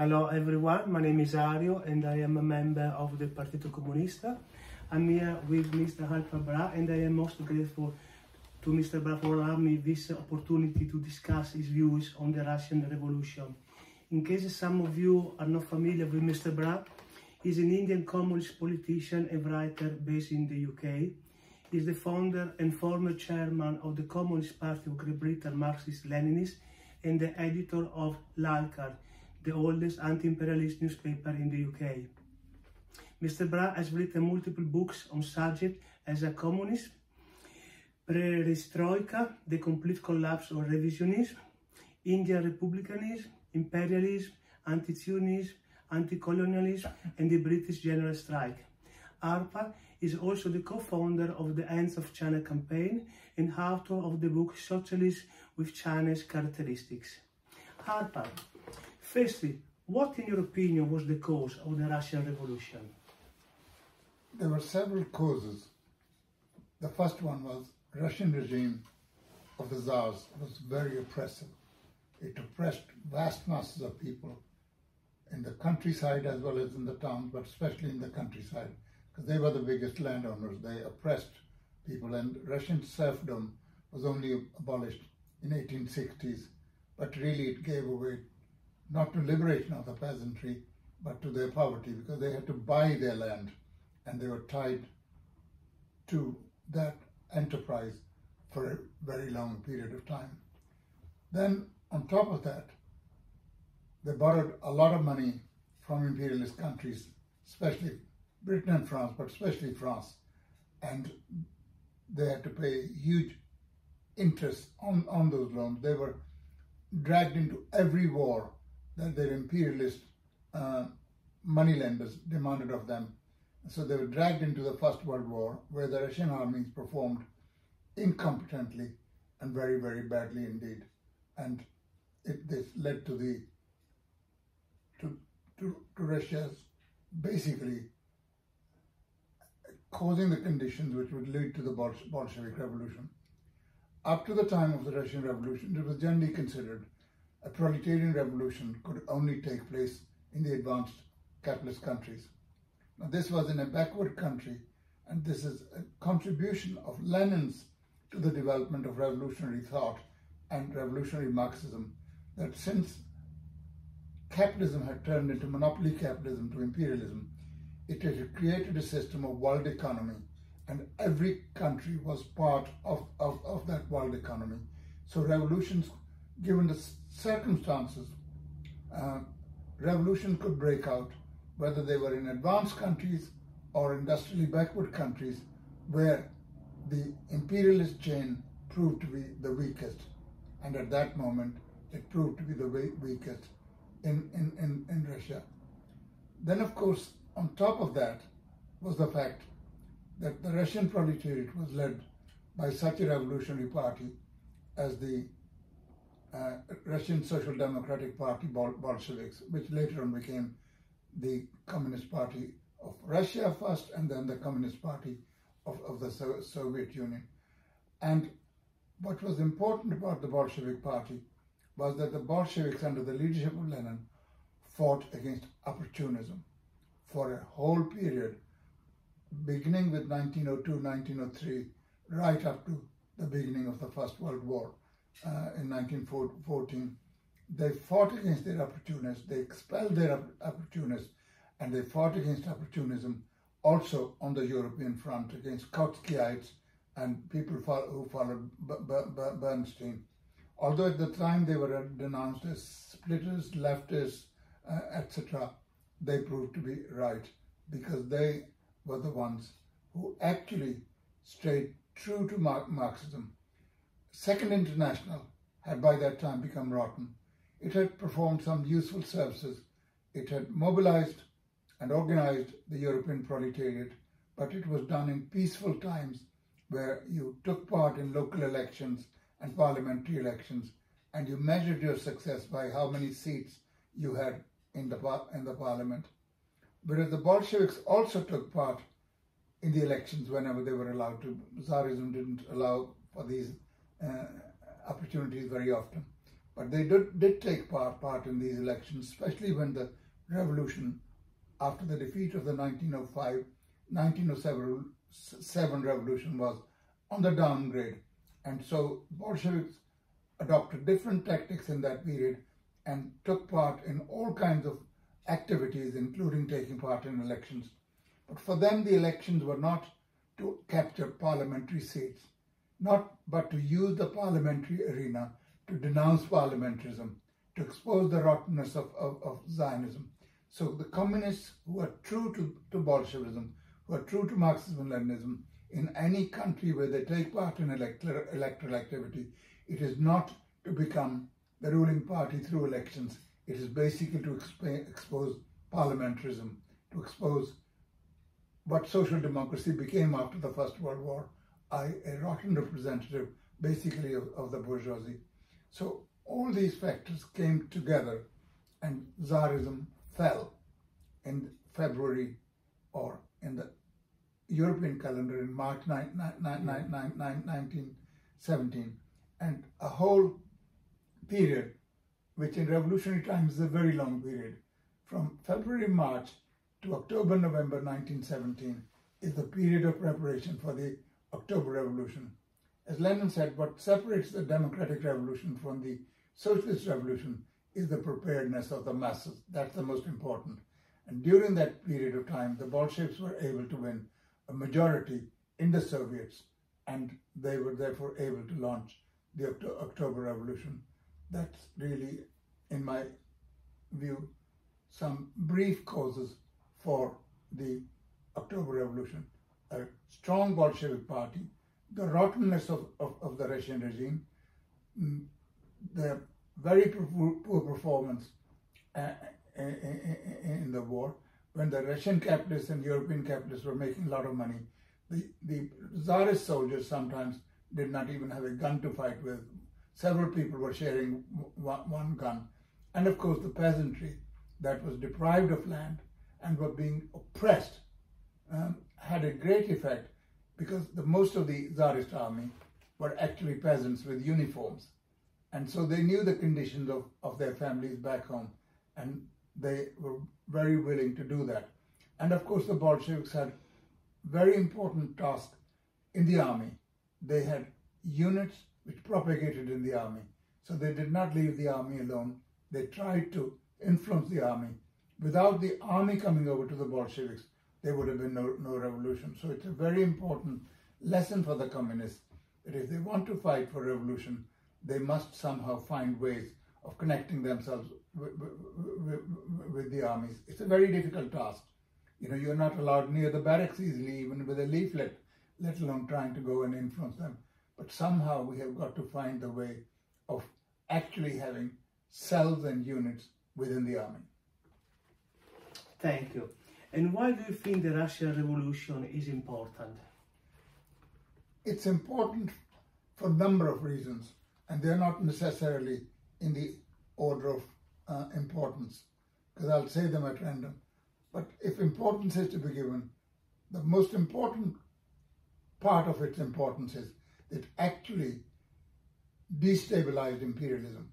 Hello everyone, my name is Ario and I am a member of the Partito Comunista. I'm here with Mr. Harpal Brar and I am most grateful to Mr. Brar for allowing me this opportunity to discuss his views on the Russian Revolution. In case some of you are not familiar with Mr. Brar, he's an Indian communist politician and writer based in the UK. He's the founder and former chairman of the Communist Party of Great Britain Marxist-Leninist and the editor of Lalkar, the oldest anti-imperialist newspaper in the UK. Mr. Brar has written multiple books on subjects as a communist, perestroika, the complete collapse of revisionism, Indian republicanism, imperialism, anti-Zionism, anti-colonialism, and the British general strike. Harpal is also the co-founder of the Hands Off China campaign and author of the book Socialist with China's Characteristics. Harpal, Firstly, what in your opinion was the cause of the Russian Revolution? There were several causes. The first one was Russian regime of the Tsars was very oppressive. It oppressed vast masses of people in the countryside as well as in the towns, but especially in the countryside, because they were the biggest landowners. They oppressed people, and Russian serfdom was only abolished in 1860s, but really it gave away not to liberation of the peasantry, but to their poverty, because they had to buy their land and they were tied to that enterprise for a very long period of time. Then, on top of that, they borrowed a lot of money from imperialist countries, especially Britain and France, but especially France, and they had to pay huge interest on, on those loans. They were dragged into every war that their imperialist uh, moneylenders demanded of them. So they were dragged into the First World War, where the Russian armies performed incompetently and very, very badly indeed. And it, this led to the to, to, to Russia's basically causing the conditions which would lead to the Bolshevik Revolution. Up to the time of the Russian Revolution, it was generally considered a proletarian revolution could only take place in the advanced capitalist countries. Now, this was in a backward country, and this is a contribution of Lenin's to the development of revolutionary thought and revolutionary Marxism. That since capitalism had turned into monopoly capitalism to imperialism, it had created a system of world economy, and every country was part of, of, of that world economy. So revolutions, given the circumstances, uh, revolution could break out, whether they were in advanced countries or industrially backward countries, where the imperialist chain proved to be the weakest. And at that moment, it proved to be the weakest in, in, in, in Russia. Then, of course, on top of that was the fact that the Russian proletariat was led by such a revolutionary party as the uh, Russian Social Democratic Party, Bol Bolsheviks, which later on became the Communist Party of Russia first and then the Communist Party of, of the so Soviet Union. And what was important about the Bolshevik Party was that the Bolsheviks, under the leadership of Lenin, fought against opportunism for a whole period, beginning with 1902 1903, right up to the beginning of the First World War uh, in 1914, they fought against their opportunists, they expelled their opportunists, and they fought against opportunism also on the European front against Trotskyites and people who followed Bernstein. Although at the time they were denounced as splitters, leftists, uh, etc., they proved to be right because they were the ones who actually stayed true to Marxism Second International had by that time become rotten. It had performed some useful services. It had mobilized and organized the European proletariat, but it was done in peaceful times where you took part in local elections and parliamentary elections and you measured your success by how many seats you had in the, in the parliament. Whereas the Bolsheviks also took part in the elections whenever they were allowed to. Tsarism didn't allow for these Uh, opportunities very often. But they did, did take part, part in these elections, especially when the revolution, after the defeat of the 1905 1907 revolution, was on the downgrade. And so Bolsheviks adopted different tactics in that period and took part in all kinds of activities, including taking part in elections. But for them, the elections were not to capture parliamentary seats, not but to use the parliamentary arena to denounce parliamentarism, to expose the rottenness of, of, of Zionism. So the communists who are true to, to Bolshevism, who are true to Marxism and Leninism, in any country where they take part in electoral, electoral activity, it is not to become the ruling party through elections. It is basically to exp- expose parliamentarism, to expose what social democracy became after the First World War, a, a rotten representative basically of, of the bourgeoisie. So all these factors came together and Tsarism fell in February or in the European calendar in March 9, 9, 9, 1917. And a whole period, which in revolutionary times is a very long period, from February, March to October, November 1917, is the period of preparation for the October Revolution. As Lenin said, what separates the democratic revolution from the socialist revolution is the preparedness of the masses. That's the most important. And during that period of time, the Bolsheviks were able to win a majority in the Soviets, and they were therefore able to launch the October Revolution. That's really, in my view, some brief causes for the October Revolution. A strong Bolshevik party, the rottenness of, of, of the Russian regime, mm, the very poor performance uh, in the war, when the Russian capitalists and European capitalists were making a lot of money, the, the Tsarist soldiers sometimes did not even have a gun to fight with. Several people were sharing one, one gun. And of course, the peasantry that was deprived of land and were being oppressed um, had a great effect because the, most of the Tsarist army were actually peasants with uniforms. And so they knew the conditions of, of their families back home. And they were very willing to do that. And of course, the Bolsheviks had very important task in the army. They had units which propagated in the army. So they did not leave the army alone. They tried to influence the army. Without the army coming over to the Bolsheviks, there would have been no, no revolution. So it's a very important lesson for the communists that if they want to fight for revolution, they must somehow find ways of connecting themselves with, with, with, the armies. It's a very difficult task. You know, you're not allowed near the barracks easily, even with a leaflet, let alone trying to go and influence them. But somehow we have got to find the way of actually having cells and units within the army. Thank you. And why do you think the Russian Revolution is important? It's important for a number of reasons, and they're not necessarily in the order of uh, importance, because I'll say them at random. But if importance is to be given, the most important part of its importance is it actually destabilized imperialism.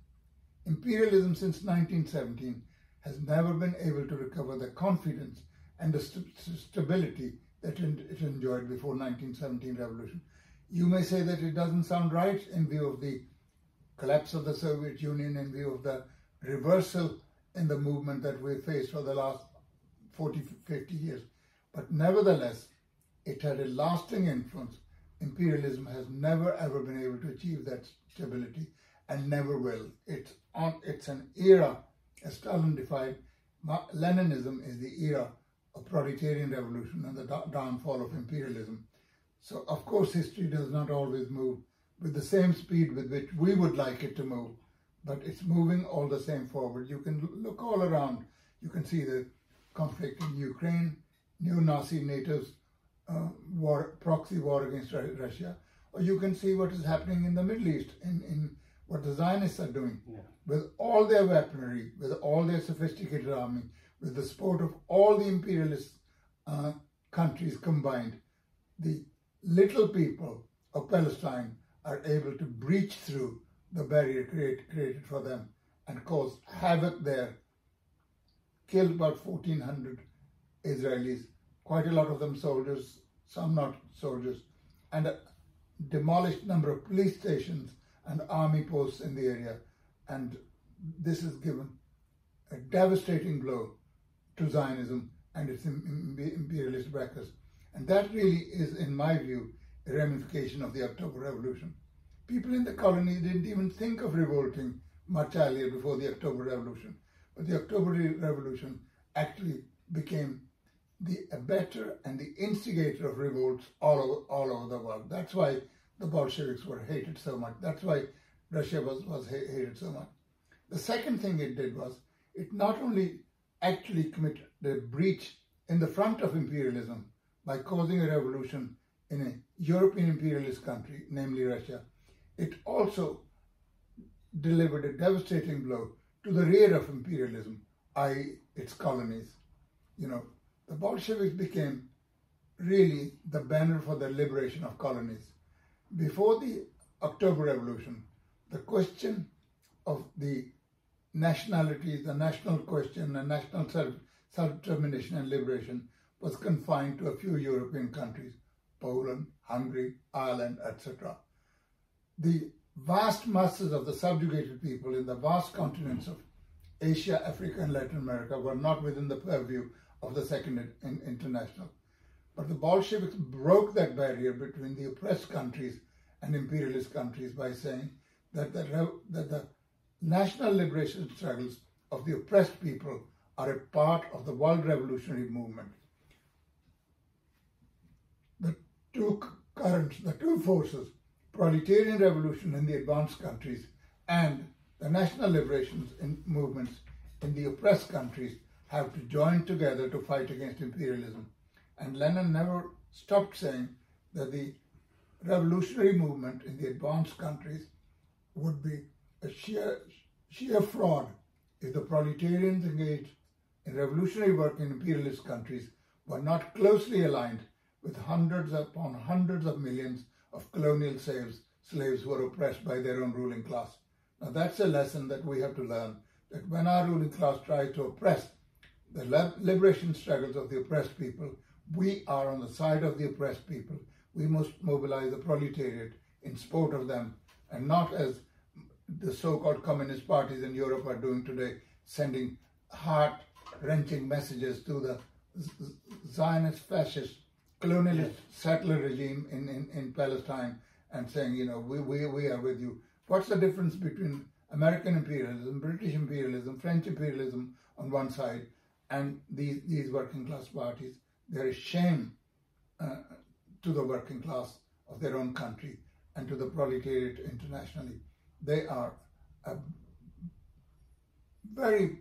Imperialism since 1917 has never been able to recover the confidence and the st- stability that it enjoyed before 1917 revolution. You may say that it doesn't sound right in view of the collapse of the Soviet Union, in view of the reversal in the movement that we faced for the last 40, 50 years. But nevertheless, it had a lasting influence. Imperialism has never ever been able to achieve that stability and never will. It's on it's an era, as Stalin defined, Leninism is the era of proletarian revolution and the downfall of imperialism. So of course history does not always move with the same speed with which we would like it to move but it's moving all the same forward. You can look all around. You can see the conflict in Ukraine, new Nazi natives, uh, war, proxy war against Russia, or you can see what is happening in the Middle East, in, in what the Zionists are doing, yeah. with all their weaponry, with all their sophisticated army, with the support of all the imperialist uh, countries combined. The little people of Palestine are able to breach through the barrier create, created for them and caused havoc there, killed about 1,400 Israelis, quite a lot of them soldiers, some not soldiers, and a demolished number of police stations and army posts in the area. And this has given a devastating blow to Zionism and its imperialist backers. And that really is, in my view, a ramification of the October Revolution. People in the colony didn't even think of revolting much earlier before the October Revolution. But the October Revolution actually became the abettor and the instigator of revolts all over, all over the world. That's why the Bolsheviks were hated so much. That's why Russia was, was hated so much. The second thing it did was it not only actually committed a breach in the front of imperialism by causing a revolution in a European imperialist country, namely Russia, it also delivered a devastating blow to the rear of imperialism, i.e., its colonies. You know, the Bolsheviks became really the banner for the liberation of colonies. Before the October Revolution, the question of the nationality, the national question, the national self, self-determination and liberation was confined to a few European countries, Poland, Hungary, Ireland, etc. The vast masses of the subjugated people in the vast continents of Asia, Africa, and Latin America were not within the purview of the Second International. But the Bolsheviks broke that barrier between the oppressed countries and imperialist countries by saying that the, that the national liberation struggles of the oppressed people are a part of the world revolutionary movement. The two currents, the two forces, proletarian revolution in the advanced countries and the national liberation movements in the oppressed countries have to join together to fight against imperialism. And Lenin never stopped saying that the revolutionary movement in the advanced countries would be sheer, sheer fraud if the proletarians engaged in revolutionary work in imperialist countries were not closely aligned with hundreds upon hundreds of millions of colonial slaves, slaves who were oppressed by their own ruling class. Now that's a lesson that we have to learn, that when our ruling class tries to oppress the liberation struggles of the oppressed people, we are on the side of the oppressed people. We must mobilize the proletariat in support of them and not as the so-called communist parties in Europe are doing today, sending heart-wrenching messages to the Zionist fascist colonialist settler regime in, in, in Palestine and saying, you know, we, we, we are with you. What's the difference between American imperialism, British imperialism, French imperialism on one side, and these, these working class parties? They're a shame uh, to the working class of their own country and to the proletariat internationally. They are a very,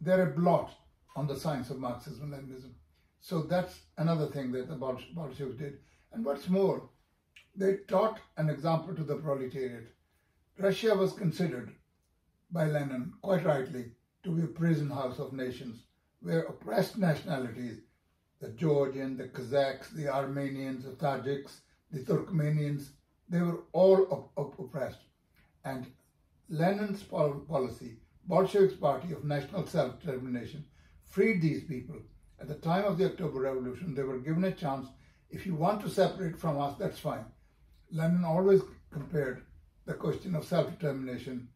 they're a blot on the science of Marxism and Leninism. So that's another thing that the Bolsheviks did. And what's more, they taught an example to the proletariat. Russia was considered by Lenin, quite rightly, to be a prison house of nations where oppressed nationalities, the Georgian, the Kazakhs, the Armenians, the Tajiks, the Turkmenians, they were all op op oppressed. And Lenin's policy, Bolsheviks party of national self-determination, freed these people at the time of the October Revolution, they were given a chance. If you want to separate from us, that's fine. Lenin always compared the question of self-determination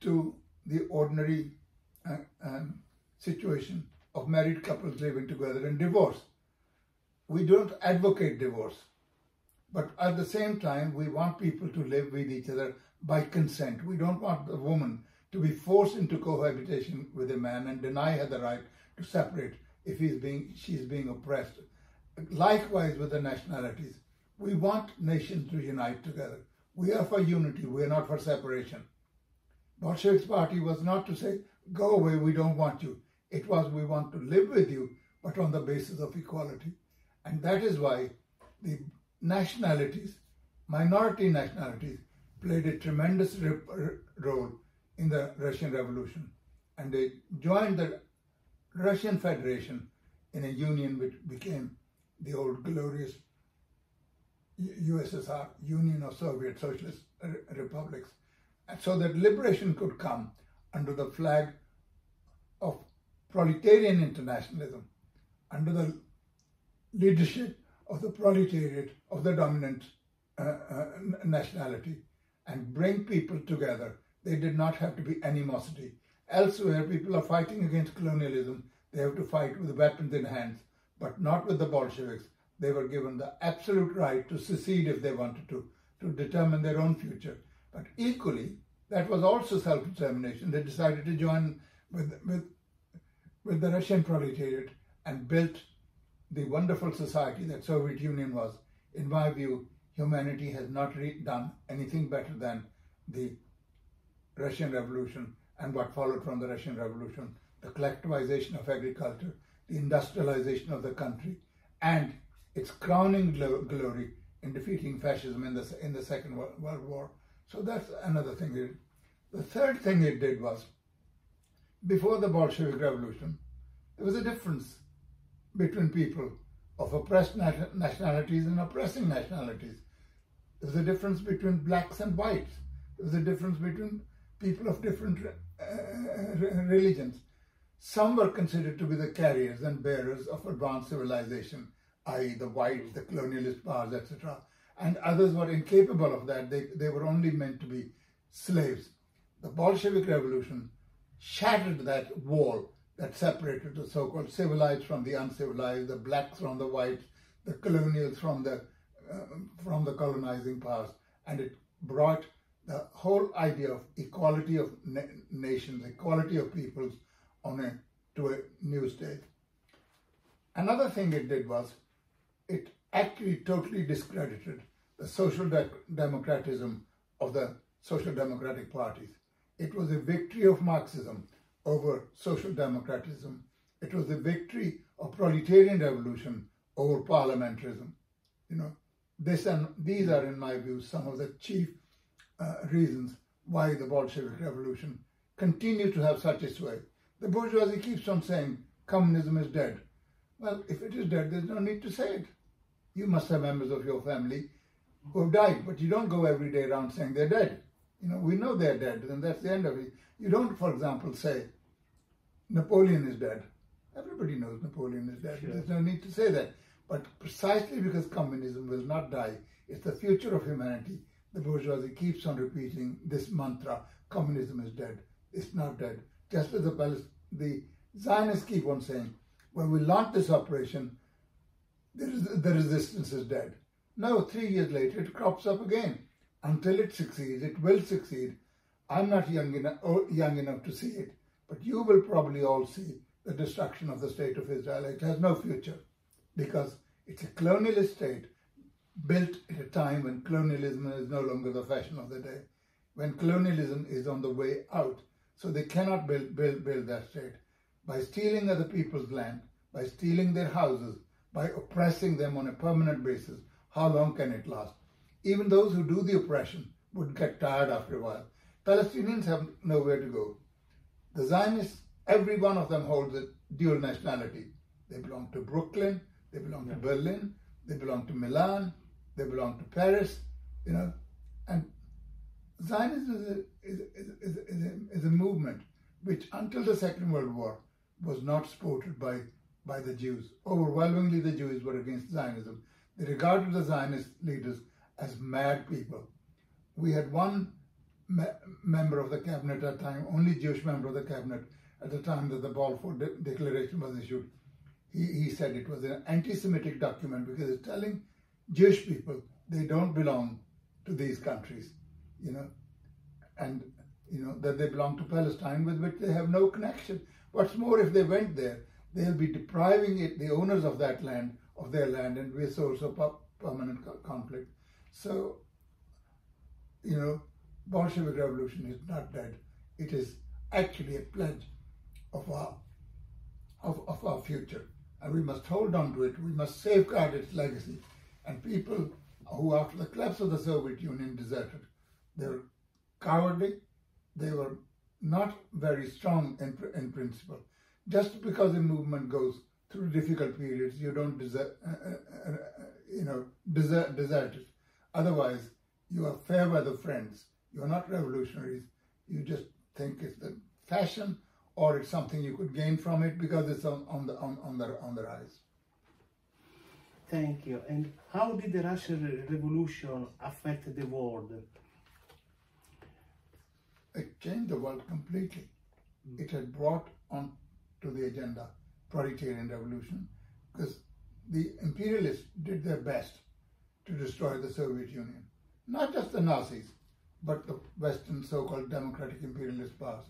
to the ordinary uh, um, situation of married couples living together in divorce. We don't advocate divorce, but at the same time, we want people to live with each other by consent. We don't want the woman to be forced into cohabitation with a man and deny her the right to separate if he's being, she's being oppressed. Likewise with the nationalities. We want nations to unite together. We are for unity, we are not for separation. Bolsheviks party was not to say, go away, we don't want you. It was, we want to live with you, but on the basis of equality. And that is why the nationalities, minority nationalities, played a tremendous role in the Russian Revolution. And they joined the Russian Federation in a union which became the old glorious USSR, Union of Soviet Socialist Republics, so that liberation could come under the flag of proletarian internationalism, under the leadership of the proletariat of the dominant uh, uh, nationality, and bring people together. They did not have to be animosity. Elsewhere, people are fighting against colonialism. They have to fight with weapons in hands, but not with the Bolsheviks. They were given the absolute right to secede if they wanted to, to determine their own future. But equally, that was also self-determination. They decided to join with, with, with the Russian proletariat and built the wonderful society that Soviet Union was. In my view, humanity has not done anything better than the Russian Revolution and what followed from the Russian Revolution, the collectivization of agriculture, the industrialization of the country, and its crowning glory in defeating fascism in the, in the Second World War. So that's another thing. The third thing it did was, before the Bolshevik Revolution, there was a difference between people of oppressed nationalities and oppressing nationalities. There was a difference between blacks and whites. There was a difference between people of different uh, religions. Some were considered to be the carriers and bearers of advanced civilization, i.e., the whites, the colonialist powers, etc. And others were incapable of that. They, they were only meant to be slaves. The Bolshevik Revolution shattered that wall that separated the so-called civilized from the uncivilized, the blacks from the whites, the colonials from the uh, from the colonizing powers, and it brought the whole idea of equality of na nations, equality of peoples, on a to a new stage. Another thing it did was it actually totally discredited the social de democratism of the social democratic parties. It was a victory of Marxism over social democratism. It was the victory of proletarian revolution over parliamentarism. You know, this and these are, in my view, some of the chief uh, reasons why the Bolshevik Revolution continued to have such a sway. The bourgeoisie keeps on saying communism is dead. Well, if it is dead, there's no need to say it. You must have members of your family who have died, but you don't go every day around saying they're dead. You know, we know they're dead, and that's the end of it. You don't, for example, say Napoleon is dead. Everybody knows Napoleon is dead. Sure. There's no need to say that. But precisely because communism will not die, it's the future of humanity. The bourgeoisie keeps on repeating this mantra, communism is dead. It's not dead. Just as the, the Zionists keep on saying, when we launch this operation, the resistance is dead. No, three years later, it crops up again. Until it succeeds, it will succeed. I'm not young enough, oh, young enough to see it, but you will probably all see the destruction of the state of Israel. It has no future because it's a colonialist state built at a time when colonialism is no longer the fashion of the day, when colonialism is on the way out. So they cannot build, build, build that state. By stealing other people's land, by stealing their houses, by oppressing them on a permanent basis, how long can it last? Even those who do the oppression would get tired after a while. Palestinians have nowhere to go. The Zionists, every one of them holds a dual nationality. They belong to Brooklyn, they belong yeah. to Berlin, they belong to Milan, they belong to Paris, you know. And Zionism is a, is, is, is, a, is a movement which, until the Second World War, was not supported by, by the Jews. Overwhelmingly, the Jews were against Zionism. They regarded the Zionist leaders as mad people. We had one me member of the cabinet at time, only Jewish member of the cabinet at the time that the Balfour de Declaration was issued. He, he said it was an anti-Semitic document because it's telling Jewish people they don't belong to these countries, you know, and you know that they belong to Palestine with which they have no connection. What's more, if they went there, they'll be depriving it, the owners of that land of their land and be a source of permanent conflict. So, you know, Bolshevik Revolution is not dead. It is actually a pledge of our of, of our future. And we must hold on to it. We must safeguard its legacy. And people who, after the collapse of the Soviet Union, deserted, they were cowardly. They were not very strong in, in principle. Just because a movement goes through difficult periods, you don't desert, uh, uh, uh, you know, desert, desert it. Otherwise, you are fair weather friends. You are not revolutionaries. You just think it's the fashion or it's something you could gain from it because it's on, on the on, on the on the rise. Thank you. And how did the Russian Revolution affect the world? It changed the world completely. Mm. It had brought on to the agenda proletarian revolution because the imperialists did their best to destroy the Soviet Union. Not just the Nazis, but the Western so-called democratic imperialist powers.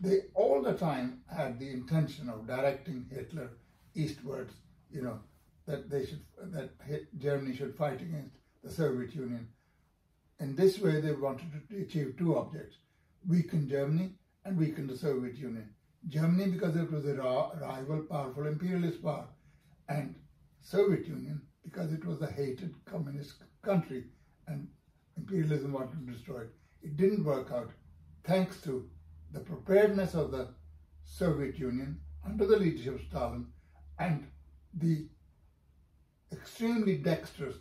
They all the time had the intention of directing Hitler eastwards, you know, that they should that Germany should fight against the Soviet Union. In this way, they wanted to achieve two objects: weaken Germany and weaken the Soviet Union. Germany because it was a rival, powerful imperialist power, and Soviet Union because it was a hated communist country, and imperialism wanted to destroy it. It didn't work out, thanks to the preparedness of the Soviet Union under the leadership of Stalin and the extremely dexterous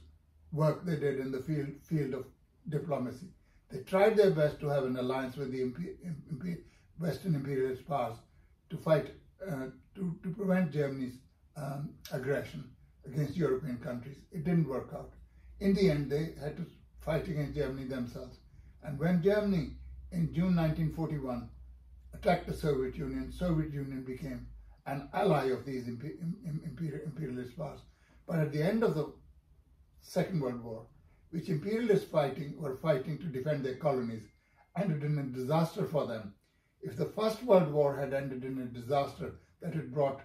work they did in the field, field of diplomacy. They tried their best to have an alliance with the Western imperialist powers to fight, uh, to, to prevent Germany's um, aggression against European countries. It didn't work out. In the end, they had to fight against Germany themselves. And when Germany, in June 1941, attacked the Soviet Union, Soviet Union became an ally of these imperialist powers. But at the end of the Second World War, which imperialists fighting were fighting to defend their colonies, ended in a disaster for them. If the First World War had ended in a disaster that had brought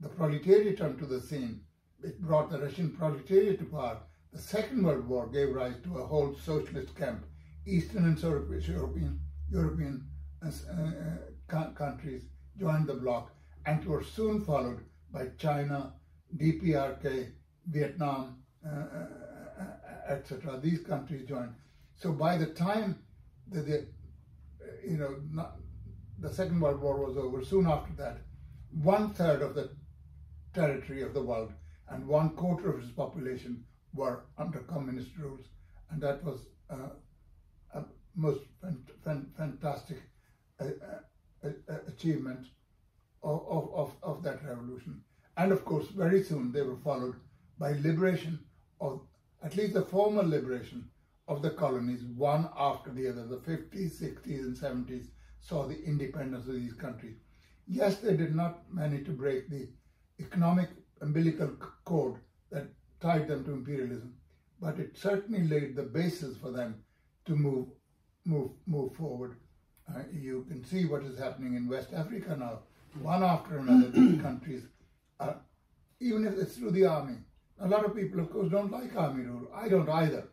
the proletariat onto the scene, it brought the Russian proletariat to power, the Second World War gave rise to a whole socialist camp. Eastern and European, European uh, uh, countries joined the bloc and were soon followed by China, DPRK, Vietnam, uh, etc. These countries joined. So by the time the you know not, the Second World War was over, soon after that, one third of the territory of the world and one quarter of its population were under communist rules, and that was uh, a most fantastic uh, uh, uh, achievement of, of, of that revolution. And of course, very soon they were followed by liberation of, at least the formal liberation of the colonies, one after the other. The 50s, 60s, and 70s saw the independence of these countries. Yes, they did not manage to break the economic umbilical cord that tied them to imperialism, but it certainly laid the basis for them to move, move, move forward uh, you can see what is happening in West Africa now. One after another, these countries are, even if it's through the army. A lot of people, of course, don't like army rule. I don't either,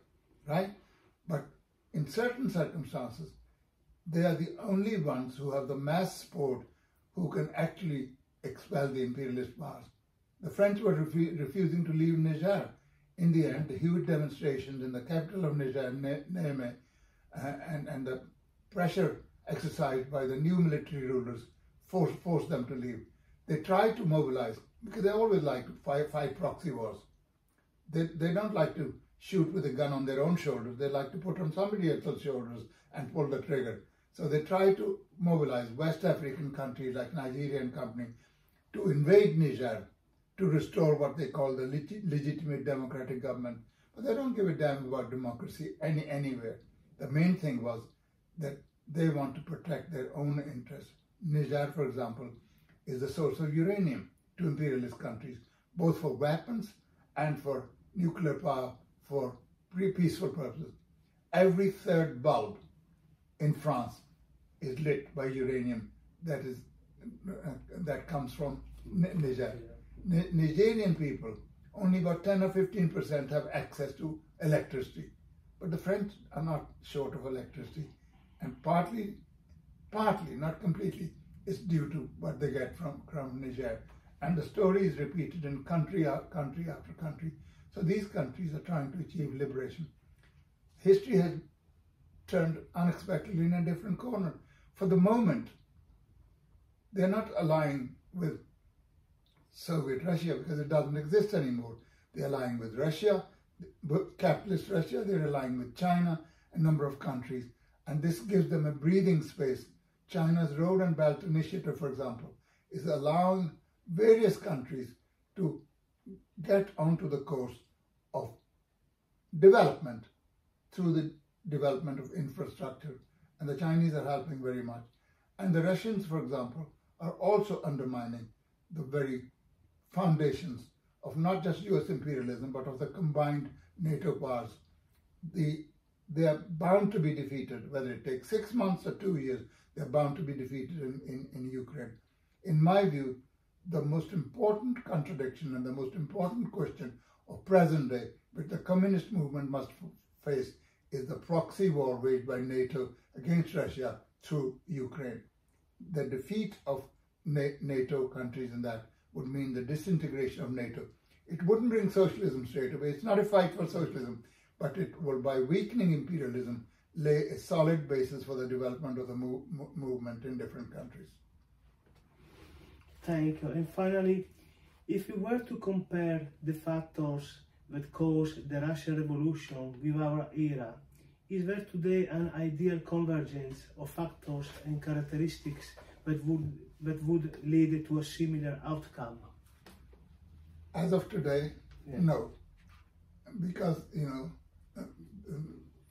right? But in certain circumstances, they are the only ones who have the mass support who can actually expel the imperialist powers. The French were refu- refusing to leave Niger. In the end, the huge demonstrations in the capital of Niger, Niamey, uh, and, and the pressure exercised by the new military rulers forced, forced them to leave. They tried to mobilize because they always like to fight, fight proxy wars. They, they don't like to shoot with a gun on their own shoulders. They like to put on somebody else's shoulders and pull the trigger. So they try to mobilize West African countries like Nigeria and company to invade Niger to restore what they call the leg- legitimate democratic government. But they don't give a damn about democracy any anywhere. The main thing was that they want to protect their own interests. Niger, for example, is the source of uranium to imperialist countries, both for weapons and for nuclear power for pre-peaceful purposes. Every third bulb in France is lit by uranium that is uh, that comes from Niger. Nigerian people, only about 10 or 15 percent have access to electricity, but the French are not short of electricity and partly, partly, not completely, is due to what they get from, from Niger. And the story is repeated in country, country after country. So these countries are trying to achieve liberation. History has turned unexpectedly in a different corner. For the moment, they're not allying with Soviet Russia because it doesn't exist anymore. They're allying with Russia, capitalist Russia, they're aligning with China, a number of countries, and this gives them a breathing space. China's Road and Belt Initiative, for example, is allowing various countries to get onto the course of development through the development of infrastructure. And the Chinese are helping very much. And the Russians, for example, are also undermining the very foundations of not just US imperialism, but of the combined NATO powers. The, they are bound to be defeated, whether it takes six months or two years, they're bound to be defeated in, in, in Ukraine. In my view, the most important contradiction and the most important question of present day, which the communist movement must face, is the proxy war waged by NATO against Russia through Ukraine. The defeat of NATO countries in that would mean the disintegration of NATO. It wouldn't bring socialism straight away. It's not a fight for socialism, but it will, by weakening imperialism, lay a solid basis for the development of the mo movement in different countries. Thank you. And finally, if you were to compare the factors that caused the Russian Revolution with our era, is there today an ideal convergence of factors and characteristics that would, that would lead to a similar outcome? As of today, yeah. no. Because, you know,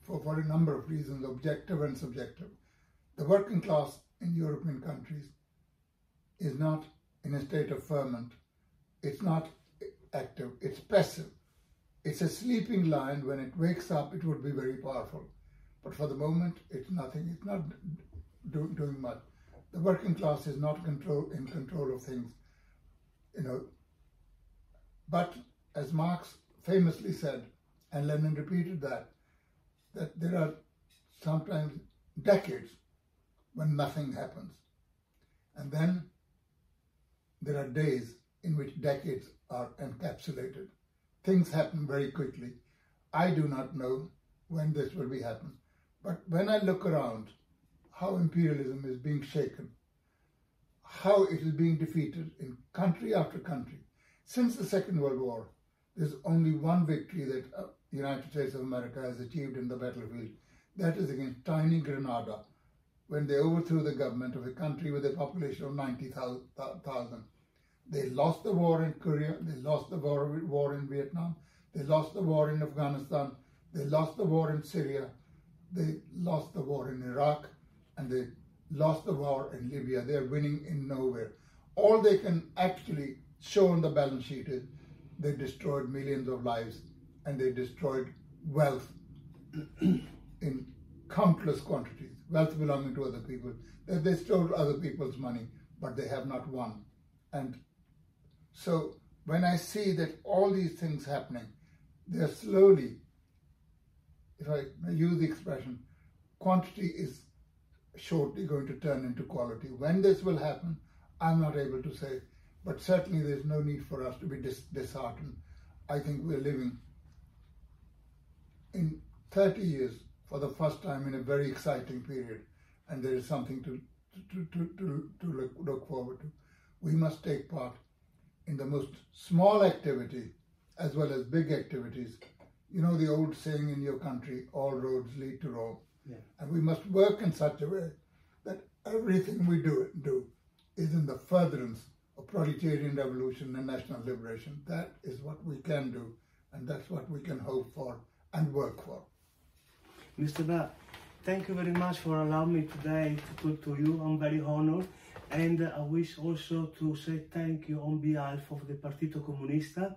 for, for a number of reasons, objective and subjective. The working class in European countries is not in a state of ferment. It's not active, it's passive. It's a sleeping lion. When it wakes up, it would be very powerful. But for the moment, it's nothing. It's not do, doing much. The working class is not control, in control of things. You know. But as Marx famously said, and Lenin repeated that, that there are sometimes decades when nothing happens. And then there are days in which decades are encapsulated. Things happen very quickly. I do not know when this will be happen. But when I look around how imperialism is being shaken, how it is being defeated in country after country, since the Second World War, there's only one victory that the uh, United States of America has achieved in the battlefield. That is against tiny Grenada, when they overthrew the government of a country with a population of 90,000. They lost the war in Korea, they lost the war in Vietnam, they lost the war in Afghanistan, they lost the war in Syria, they lost the war in Iraq, and they lost the war in Libya. They're winning in nowhere. All they can actually show on the balance sheet is they destroyed millions of lives and they destroyed wealth in countless quantities, wealth belonging to other people. They stole other people's money, but they have not won. And so when I see that all these things happening, they're slowly, if I use the expression, quantity is shortly going to turn into quality. When this will happen, I'm not able to say, but certainly there's no need for us to be dis disheartened. I think we're living in 30 years for the first time in a very exciting period, and there is something to, to, to, to, to look, look forward to. We must take part in the most small activity as well as big activities. You know the old saying in your country, all roads lead to Rome. Yeah. And we must work in such a way that everything we do, do is in the furtherance of proletarian revolution and national liberation. That is what we can do, and that's what we can hope for and work for. Mr. Brar, thank you very much for allowing me today to talk to you. I'm very honored. And I wish also to say thank you on behalf of the Partito Comunista.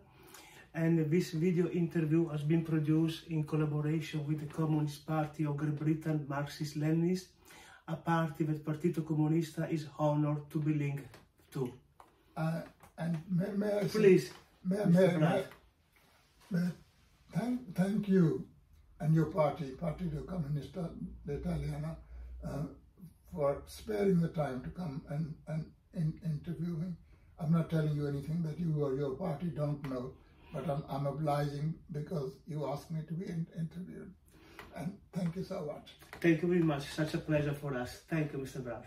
And this video interview has been produced in collaboration with the Communist Party of Great Britain, Marxist-Leninist, a party that Partito Comunista is honored to be linked to. Uh, and may, may I Please, may, may, may, may, thank, thank you and your party, Partito Comunista d'Italiana, uh, for sparing the time to come and, and in, interview me. I'm not telling you anything that you or your party don't know, but I'm, I'm obliging because you asked me to be in, interviewed. And thank you so much. Thank you very much. Such a pleasure for us. Thank you, Mr. Brar.